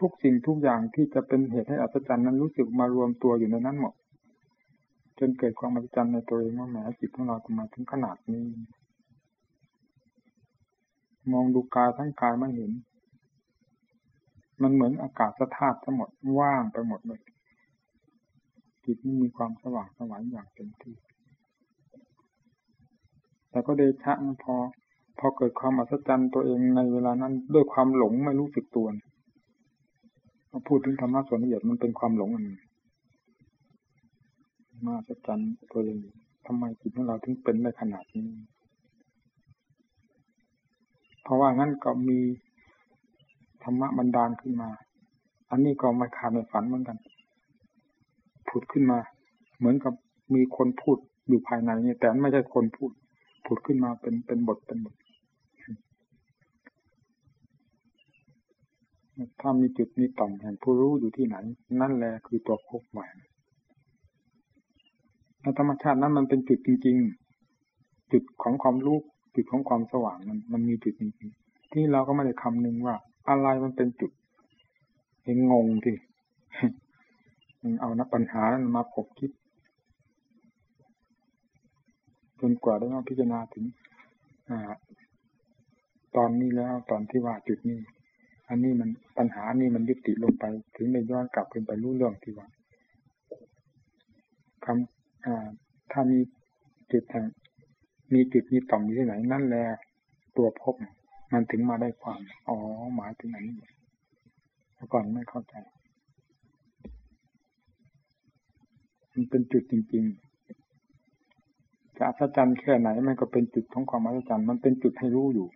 ทุกสิ่งทุกอย่างที่จะเป็นเหตุให้อัศจรรย์นั้นรู้สึกมารวมตัวอยู่ในนั้นหมด จนเกิดความอัศจรรย์ในตัวเองว่าแหมจิตของเราทำไมถึงขนาดนี้ มองดูกายทั้งกายไม่เห็น มันเหมือนอากาศสะธาตุทั้งหมดว่างไปหมดเลยจิตไม่มีความสว่างสวายอย่างเต็มที่แต่ก็เดชะนพอ พอเกิดความอัศจรรย์ตัวเองในเวลานั้น ด้วยความหลงไม่รู้สึกตัวพูดถึงธรรมะส่วนละเอียดมันเป็นความหลงอันนึง มาสัจจันตัวเองทำไมจิตของเราถึงเป็นได้ขนาดนี้ เพราะว่างั้นก็มีธรรมะบันดาลขึ้นมา อันนี้ก็ไม่ขาดในฝันเหมือนกัน ผุดขึ้นมา เหมือนกับมีคนพูดอยู่ภายในนี่แต่ไม่ใช่คนพูด ผุดขึ้นมาเป็นเป็นบทเป็นบท ถ้ามีจุดมีต่อมแห่งผู้รู้อยู่ที่ไหน นั่นแหละคือตัวพบแหวน ในธรรมชาตินั้นมันเป็นจุดจริง ๆ จุดของความรู้จุดของความสว่างมันมันมีจุดจริงๆที่เราก็ไม่ได้คำนึงว่า อะไรมันเป็นจุด เห็นงงทีเอานับปัญหานั้นมาพบคิดจนกว่าได้มาพิจารณาถึงอตอนนี้แล้วตอนที่ว่าจุดนี้ อันนี้มันปัญหานี่มันยุติลงไป ถึงได้ย้อนกลับขึ้นไปรู้เรื่องที่ว่าคำ ถ้ามีจุดมีจุดมีต่อมอยู่ที่ไหนนั่นแหละตัวพบมันถึงมาได้ความ อ๋อ หมายถึงไหนเมื่ก่อนไม่เข้าใจ มันเป็นจุดจริง ๆ จะอัศจรรย์แค่ไหนมันก็เป็นจุดของความอัศจรรย์มันเป็นจุดให้รู้อยู่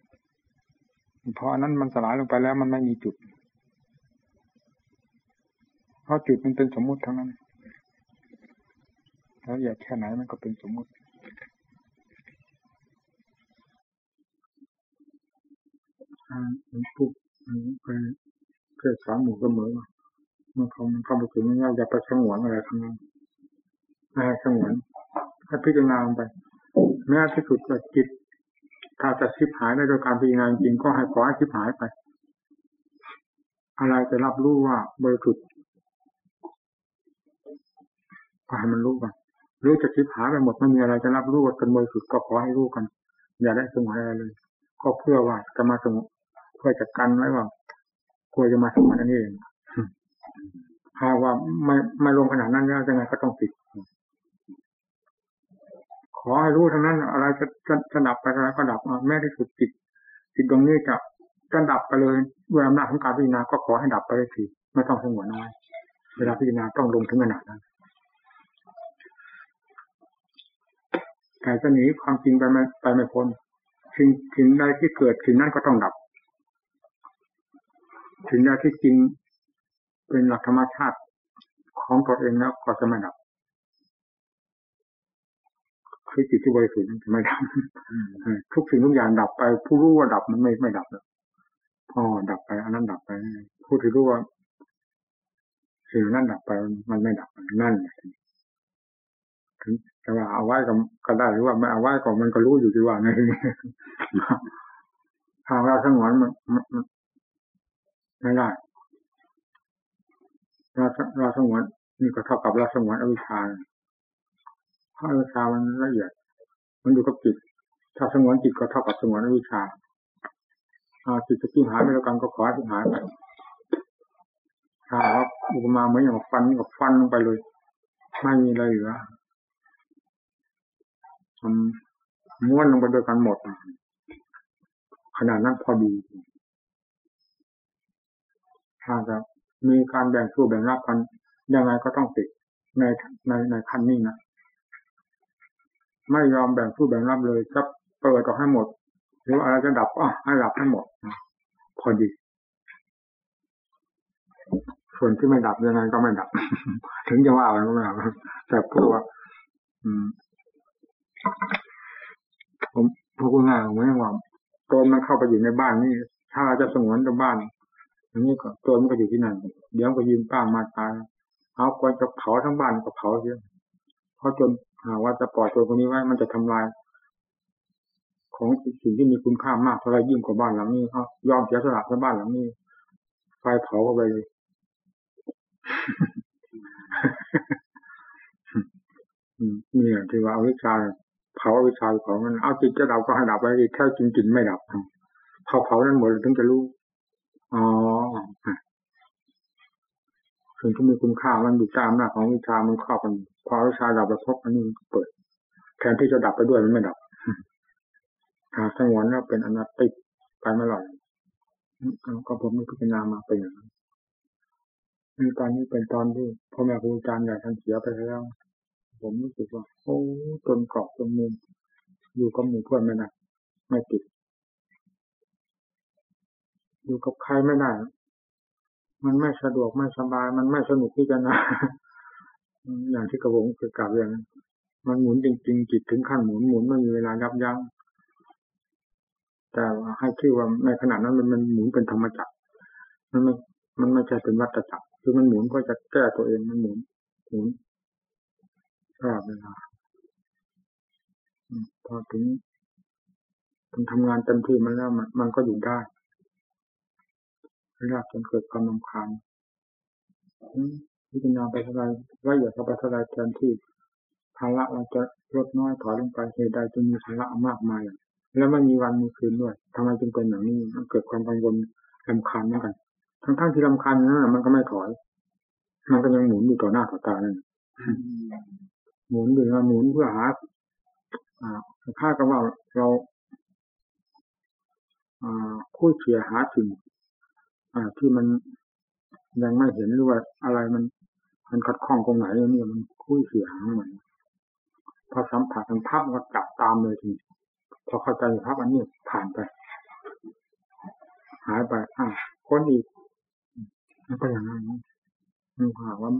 เพราะอันนั้นมันสลายลงไปแล้วมันไม่มีจุด เพราะจุดมันเป็นสมมุติทั้งนั้น แล้วอยากแค่ไหนมันก็เป็นสมมติหลวงปู่เคยเคยสอนหมู่เสมอเมื่อเขาเข้าไปถึงนี่อย่าไปสงวนอะไรทั้งนั้นไม่ให้สงวนให้พิจารณาไปแม้ที่สุดจิตถ้าจะชิบหายในโดยการพิจารณาจริงก็ให้ขอให้ชิบหายไป อะไรจะรับรู้ว่าบริสุทธิ์ก็ให้มันรู้กัน รู้จะชิบหาไปหมดไม่มีอะไรจะรับรู้ว่าเป็นบริสุทธิ์ก็ขอให้รู้กัน อย่าได้สงวนอะไรเลย ก็เพื่อว่าจะมาสงเพื่อจะกันไว้ว่ากลัวจะมาสงวนนั่นเองหากว่าไม่ไม่ลงขนาดนั้นแล้วยังไงก็ต้องติดขอให้รู้ทั้งนั้น อะไรจะจะจะดับไปอะไรก็ดับแม้ที่สุดจิตจิตตรงนี้จะจะดับไปเลยด้วยอำนาจของการพิจารณาก็ขอให้ดับไปเลยทีไม่ต้องสงวนน้อยเวลาพิจารณาต้องลงถึงขนาดนั้น แต่จะหนีความจริงไปไม่ไปไม่พ้นสิ่งสิ่งใดที่เกิดสิ่งนั้นก็ต้องดับสิ่งใดที่จริงเป็นหลักธรรมชาติของตัวเองแล้วก็จะไม่ดับคือจิตที่บริสุทธิ์ไม่ดับทุกสิ่งทุกอย่างดับไป ผู้รู้ว่าดับมันไม่ไม่ดับแล้วพอดับไปอันนั้นดับไปผู้ที่รู้ว่าสิ่งนั้นดับไปมันไม่ดับนั่น ถึงแต่ว่าเอาไว้ก็ก็ได้หรือว่าไม่เอาไว้ก็มันก็รู้อยู่ที่ว่าไงทางเราสงวนมันไม่ได้เราเราสงวนนี่ก็เท่ากับเราสงวนอวิชชาเพราะอวิชชามันละเอียด มันอยู่กับจิต ถ้าสงวนจิตก็เท่ากับสงวนอวิชชาอาจิตจะที่หายไปแล้วกันก็ขอให้หายไปถ้าว่าอุปมาเหมือนอย่างฟันกับฟันลงไปเลย ไม่มีอะไรเหลือ ทำม้วนลงไปด้วยกันหมด ขนาดนั้นพอดีถ้าจะมีการแบ่งสู้แบ่งรับกันยังไงก็ต้องติดในในในขั้นนี้นะไม่ยอมแบ่งผู้แบ่งรับเลยจะเปิดออกให้หมด หรืออะไรจะดับอะให้ดับให้หมดพอดีส่วนที่ไม่ดับยังไงก็ไม่ดับ ถึงจะว่าอะไรก็ไม่ดับแต่พูดว่า ผมพูดง่ายๆผมไม่ว่าโจรมันเข้าไปอยู่ในบ้านนี่ถ้าเราจะสงวนในบ้านอย่างนี้ก็โจรมันก็อยู่ที่นั่นเดี๋ยวก็ยืมป้ามาตายเอาควรจะเผาทั้งบ้านก็เผาเยอะเพราะจนหาว่าจะปล่อยโจรคนนี้ไว้มันจะทำลาย ของสิ่งที่มีคุณค่ามากเท่าไรยิ่งกว่าบ้านหลังนี้เขายอมเสียสละในบ้านหลังนี้ ไฟเผาเข้าไปเลยนี่ที่ว่าอวิชา เผาอวิชาของมันเอาจิตจะดับก็ให้ดับไปแค่จริงจริงไม่ดับเผาเผานั้นหมดถึงจะรู้อ๋อสิ่งที่มีคุณค่ามันอยู่ตามหน้าของวิชามันครอบมันพอวิชาดับแล้วพบอันนี้เปิดแทนที่จะดับไปด้วยมันไม่ดับหาสงวนแล้วเป็นอนัตติไปไม่หล่อดก็ผมไม่พิจารณามาเป็นอย่างนั้นในตอนนี้เป็นตอนที่พ่อแม่ครูอาจารย์ใหญ่ท่านเสียไปแล้ว ผมรู้สึกว่า โอ้จนเกาะจนมุมอยู่กับหมู่เพื่อนไม่ได้ไม่ติด อยู่กับใครไม่ได้มันไม่สะดวกไม่สบาย มันไม่สนุกที่จะนะอย่างที่กระผมเคยกล่าวอย่างนั้นมันหมุนจริงๆจิตถึงขั้นหมุนหมุนไม่มีเวลายับยั้งแต่ให้ชื่อว่าในขณะนั้นมันมันหมุนเป็นธรรมจักรมันไม่มันไม่ใช่เป็นวัฏจักรคือมันหมุนก็จะแก้ตัวเองมันหมุนหมุน ตลอดเวลาพอถึงถึงทำงานเต็มที่มันแล้วมันมันก็อยู่ได้ยากจนเกิดความลำคาญพิจารณาไปเท่าไรละเอียดเข้าไปเท่าไรแทนที่ภาระเราจะลดน้อยถอยลงไปเหตุใดจึงมีภาระมากมาย แล้วไม่มีวันมีคืนด้วยทำไมจึงเป็นอย่างนี้มันเกิดความกังวลลำคาญเหมือนกัน ทั้งๆที่ลำคาญนั้นมันก็ไม่ถอย มันก็ยังหมุนอยู่ต่อหน้าต่อตานั่น หมุนอยู่นะหมุนเพื่อหาอ่าค่ากับว่าเราอ่าคุยเฉียหาสิ่งอ่าที่มันยังไม่เห็นหรือว่าอะไรมันมันขัดข้องตรงไหนเนี่ยมันคุยเสียหาเหมือนพอสัมผัสมันภาพก็จับตามเลยทีพอเข้าใจภาพอันนี้ผ่านไป หายไปอ่าคนอีกแล้วก็อย่างนั้นมันหาว่า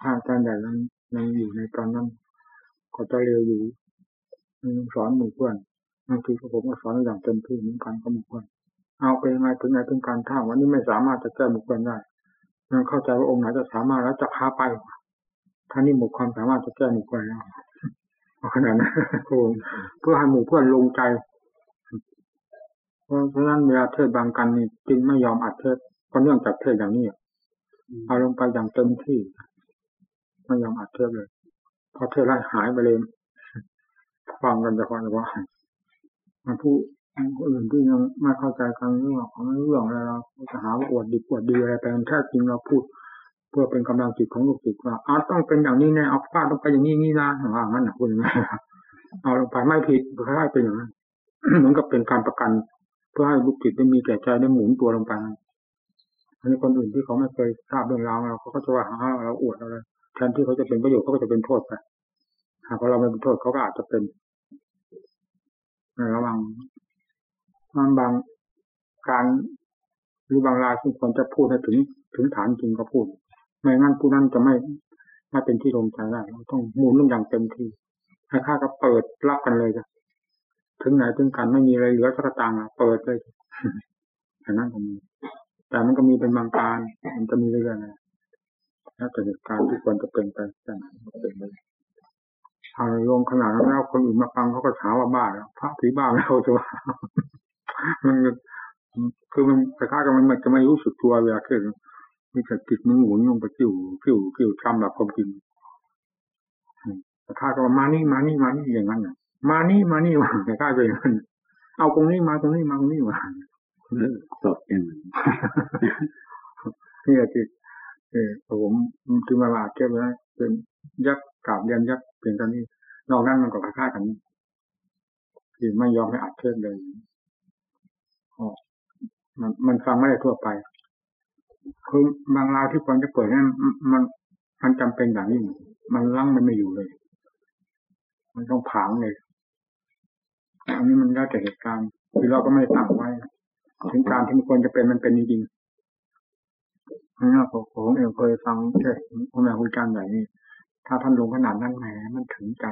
พระอาจารย์ใหญ่ยัง ยังอยู่ในตอนนั้นก็จะเร็วอยู่สอนหมู่เพื่อนบางทีผมก็สอนอย่างเต็มที่เหมือนกันก็หมู่เพื่อนเอาไปยังไงถึงไหนถึงการท่าวันนี้ไม่สามารถจะแก้หมู่เพื่อนได้มันเข้าใจว่าองค์ไหนจะสามารถแล้วจะพาไปท่านี้หมดความสามารถจะแก้หมู่เพื่อนแล้วขนาดนั้นเพื่อให้หมู่เพื่อนลงใจเพราะฉะนั้นเวลาเทศบางกันนี่จึงไม่ยอมอัดเทศก็เนื่องจากเทศอย่างนี้เอาลงไปอย่างเต็มที่ ไม่ยอมอัดเทศเลยพอเทศไล่หายไปเลยฟังกันจะฟังว่ามาผู้คนอื่นที่ยังไม่เข้าใจกันเรื่องของเรื่องอะไรเราจะหาว่าอวดดีอวดดีอะไรไปแท้จริงเราพูด เพื่อเป็นกำลังจิตของลูกศิษย์ว่าอ๋อต้องเป็นอย่างนี้แน่เอาฟาดต้องไปอย่างนี้นี่นะว่างั้นนะคุณเอาลงไปไม่ผิดเพื่อให้เป็นอย่างนั้นเหมือนกับเป็นการประกัน เพื่อให้ลูกศิษย์ได้มีแก่ใจได้หมุนตัวลงไปอันนี้คนอื่นที่เขาไม่เคยทราบเรื่องราวเราเขาก็จะว่าหาเราอวดอะไร แทนที่เขาจะเป็นประโยชน์เขาก็จะเป็นโทษไปหากเราไม่เป็นโทษเขาก็อาจจะเป็นระวังมันบางการหรือบางรายที่ควรจะพูดให้ถึงถึงฐานจริงก็พูด ไม่งั้นผู้นั้นจะไม่ไม่เป็นที่ลงใจได้เราต้องหมุนลงอย่างเต็มที่ให้ข้าก็เปิดรับกันเลยจ้ะถึงไหนถึงกันไม่มีอะไรเหลือสักตังค์เปิดเลยอย่างนั้นก็มีแต่มันก็มีเป็นบางการมันจะมีเรื่อยๆ แล้วแต่เหตุการณ์ที่ควรจะเป็นไปแต่ไหนเป็นไปทางโยมขนาดนั้นแล้วคนอื่นมาฟังเขาก็ถามว่าบ้าแล้วพระผีบ้าแล้วจะว่ามันคือมันคล้ายๆกับมันมันจะไม่รู้สึกตัวเวลาเกิดมีแต่จิตมันหมุนลงไปกิ่วกิ่วกิ่วทำแบบความจริงคล้ายๆกับมานี่มานี่มานี่อย่างนั้นมานี่มานี่ว่าคล้ายๆไปอย่างนั้นเอาตรงนี้มาตรงนี้มาตรงนี้มาสดอย่างนี้นี่คือ เออผมถึงมาว่าเก็บไว้เป็นยักษ์กาบยันยักษ์เพียงตอนนี้ นอกนั้นมันก็คล้ายๆกันที่ไม่ยอมให้อัดเทศเลยมันมันฟังไม่ได้ทั่วไปคือบางราวที่ควรจะเปิดนั้นมันมันจำเป็นอย่างนี้มันลังมันไม่อยู่เลย มันต้องผางเลยอันนี้มันได้แต่เหตุการณ์ที่เราก็ไม่ตั้งไว้ ถึงการที่มันควรจะเป็นมันเป็นจริง นี่ผมเองเคยฟังเทศพ่อแม่ครูอาจารย์ใหญ่นี่ถ้าท่านลงขนาดนั้นแหมมันถึงใจ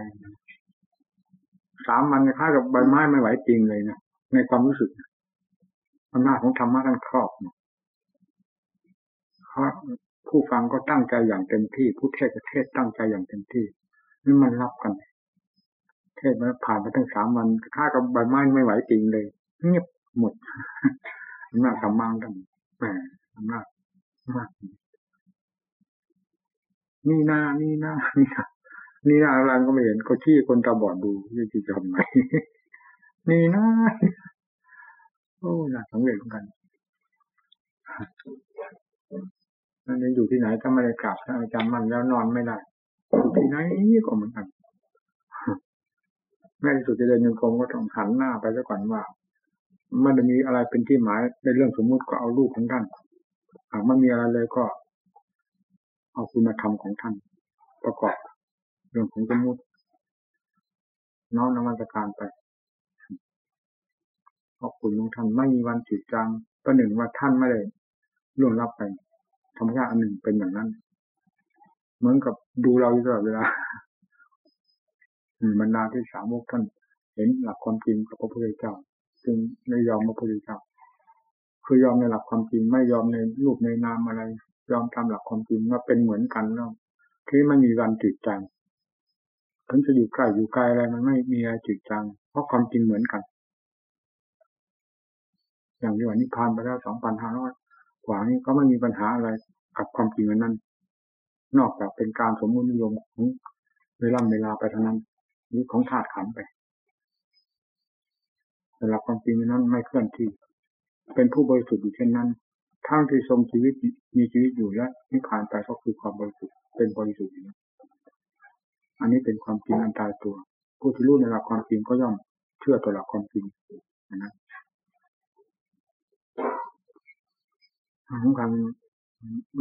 สามวันค่ากับใบไม้ไม่ไหวจริงเลยนะในความรู้สึกอำนาจของธรรมะท่านครอบเพราะผู้ฟังก็ตั้งใจอย่างเต็มที่ ผู้เทศก็เทศตั้งใจอย่างเต็มที่นี่มันรับกัน เทศมาผ่านไปตั้งสามวันค่ากับใบไม้ไม่ไหวจริงเลย เงียบหมดอำนาจธรรมะกันแหมอำนาจ มากนี่หน้านี่หน้านี่หน้านี่หน้าอะไรก็ไม่เห็นเขาชี้คนตาบอดดูยี่จะทำไงนี่หน้าโอ้น่าสังเวชเหมือนกันนั่นเองอยู่ที่ไหนถ้าไม่ได้กราบถ้าจำมันแล้วนอนไม่ได้อยู่ที่ไหนก็เหมือนกันแม่ที่สุดจะเดินยังคงก็ต้องหันหน้าไปซะก่อนว่าไม่ได้มีอะไรเป็นที่หมายในเรื่องสมมุติก็เอาลูกของท่าน หากไม่มีอะไรเลยก็เอาคุณธรรมของท่าน ประกอบเรื่องของสมมุติน้อมนมัสการไปขอบคุณของท่านไม่มีวันจืดจางประหนึ่งว่าท่านไม่ได้ล่วงลับไปธรรมชาติอันหนึ่งเป็นอย่างนั้น เหมือนกับดูเราอยู่ตลอดเวลาบรรดาที่สามกท่าน เห็นหลักความจริงกับพระพุทธเจ้า จึงไม่ยอมพระพุทธเจ้า คือยอมในหลักความจริงไม่ยอมในรูปในนามอะไร ยอมตามหลักความจริงว่าเป็นเหมือนกันแล้วที่ไม่มีวันจืดจางถึงจะอยู่ใกล้อยู่ไกลอะไรมันไม่มีอะไรจืดจางเพราะความจริงเหมือนกัน อย่างที่ว่านิพพานไปแล้วสองพันห้าร้อยกว่านี้ก็ไม่มีปัญหาอะไรกับความจริงนั้น นอกจากเป็นการสมมุตินิยมของเวลาเวลาไปเท่านั้นหรือของธาตุขันไปแต่หลักความจริงนั้นไม่เคลื่อนที่ เป็นผู้บริสุทธิ์อยู่เช่นนั้น ทั้งที่ทรงชีวิตมีชีวิตอยู่และนิพพานไปก็คือความบริสุทธิ์เป็นบริสุทธิ์อยู่อันนี้เป็นความจริงอันตายตัว ผู้ที่รู้ในหลักความจริงก็ย่อมเชื่อต่อหลักความจริงนะสำคัญ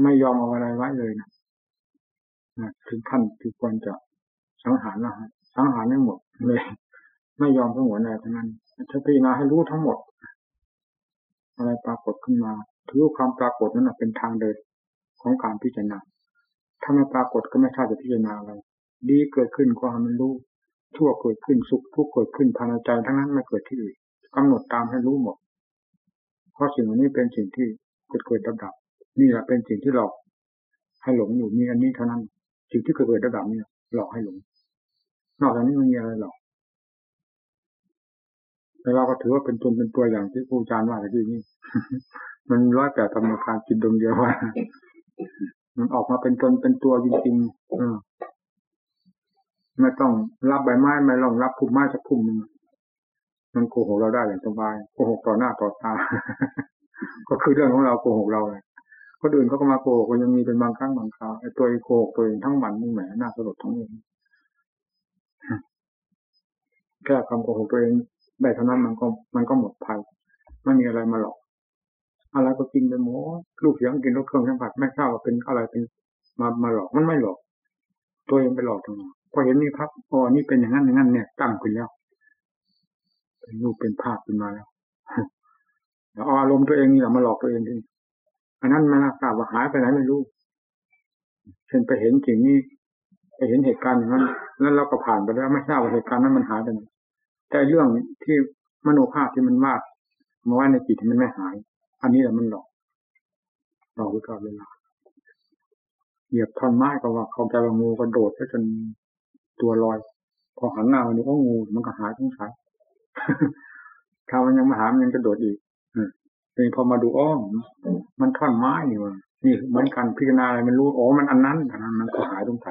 ไม่ยอมเอาอะไรไว้เลยนะถึงขั้นที่ควรจะสังหารนะสังหารไม่หมดเลย ไม่ยอมทั้งหมดเลยทั้งนั้นถ้าพิจารณาให้รู้ทั้งหมด อะไรปรากฏขึ้นมาถือความปรากฏนั้นเป็นทางเดินของการพิจารณาถ้าไม่ปรากฏก็ไม่ทราบจะพิจารณาอะไรดีเกิดขึ้นก็ให้มันรู้ชั่วเกิดขึ้นสุขทุกข์เกิดขึ้นภายในใจทั้งนั้นไม่เกิดที่อื่นกำหนดตามให้รู้หมด เพราะสิ่งนี้เป็นสิ่งที่เกิดเกิดดับดับนี่แหละเป็นสิ่งที่หลอกให้หลงอยู่มีอันนี้เท่านั้น สิ่งที่เกิดเกิดดับดับนี่หลอกให้หลง นอกจากนี้ไม่มีอะไรหรอก แต่เราก็ถือว่าเป็นตนเป็นตัวอย่างที่ครูอาจารย์ว่าเมื่อกี้นี้มันร้อยแต่ธรรมการจิตดงเดียวว่ามันออกมาเป็นตนเป็นตัวจริงๆไม่ต้องรับใบไม้ไม่ต้องรับพุ่มไม้สักพุ่มมันมันโกหกเราได้อย่างสบายโกหกต่อหน้าต่อตา ก็คือเรื่องของเราโกหกเราเลยคนอื่นเขาก็มาโกหกยังมีเป็นบางครั้งบางคราวไอ้ตัวโกหกตัวเองทั้งวันนี่แหมน่าสลดทั้งเองแค่คำโกหกตัวเอง ได้เท่านั้นมันก็มันก็หมดภัยไม่มีอะไรมาหลอก อะไรก็กินไปหมดลูกเสียงกินรสเครื่องสัมผัสไม่ทราบว่าเป็นอะไรเป็นมามาหลอกมันไม่หลอก ตัวเองไปหลอกทั้งนั้นพอเห็นนี่ครับอ๋อนี่เป็นอย่างนั้นอย่างนั้นเนี่ยตั้งขึ้นแล้วเป็นรูปเป็นภาพขึ้นมาแล้วแล้วอารมณ์ตัวเองนี่แหละมาหลอกตัวเองทีอันนั้นมันทราบว่าหายไปไหนไม่รู้เช่นไปเห็นสิ่งนี้ไปเห็นเหตุการณ์อย่างนั้น แล้วเราก็ผ่านไปแล้วไม่ทราบว่าเหตุการณ์นั้นมันหายไปไหน แต่เรื่องที่มโนภาพที่มันวาดมาว่าในจิตที่มันไม่หาย อันนี้แหละมันหลอกหลอกอยู่ตลอดเวลาเหยียบท่อนไม้ก็ว่าเขาจะงูกระโดดแล้วจนตัวลอย พอหันหน้ามันนี่ก็งูมันก็หายทั้งสายถ้ามันยังมาหามันยังกระโดดอีกอืมพอมาดูอ้อมันท่อนไม้นี่วะนี่เหมือนกันพิจารณาอะไรมันรู้อ๋อมันอันนั้นอันนั้นมันก็หายตรงไหน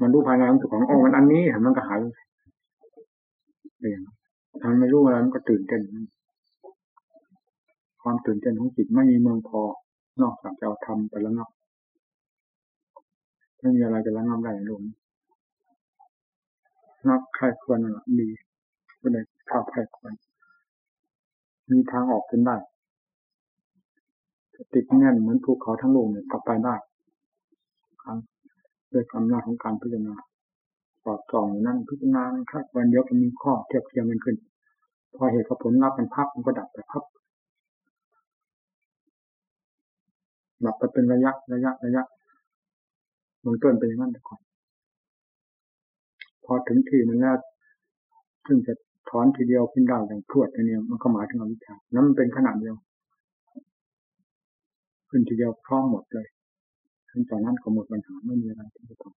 มันรู้ภายในของตัวของอ๋อมันอันนี้มันก็หาย เองทำไม่รู้อะไรมันก็ตื่นเต้นความตื่นเต้นของจิตไม่มีเมืองพอ นอกจากจะเอาทำไปแล้วเนาะไม่มีอะไรจะระงับได้ในโลกนี้นักใครควรมีก็เลยข้าวใครควรมีทางออกเป็นได้ติดแน่นเหมือนภูเขาทั้งโลกเนี่ยกลับไปได้ครับด้วยคำนาของการพิจารณา อบส่องนั่นพิจารณาครับวันเดียวมันมีข้อเทียบเทียงกันขึ้น พอเหตุผลรับมันพับมันก็ดับไปพับดับไปเป็นระยะระยะระยะมันต้นเป็นอย่างนั้นแต่ก่อน พอถึงที่มันแล้วซึ่งจะถอนทีเดียวขึ้นได้อย่างพรวดเนี่ยมันก็หมายถึงอวิชชานั้นมันเป็นขนาดเดียว ขึ้นทีเดียวพร้อมหมดเลยทั้งจากนั้นก็หมดปัญหาไม่มีอะไรที่จะต้อง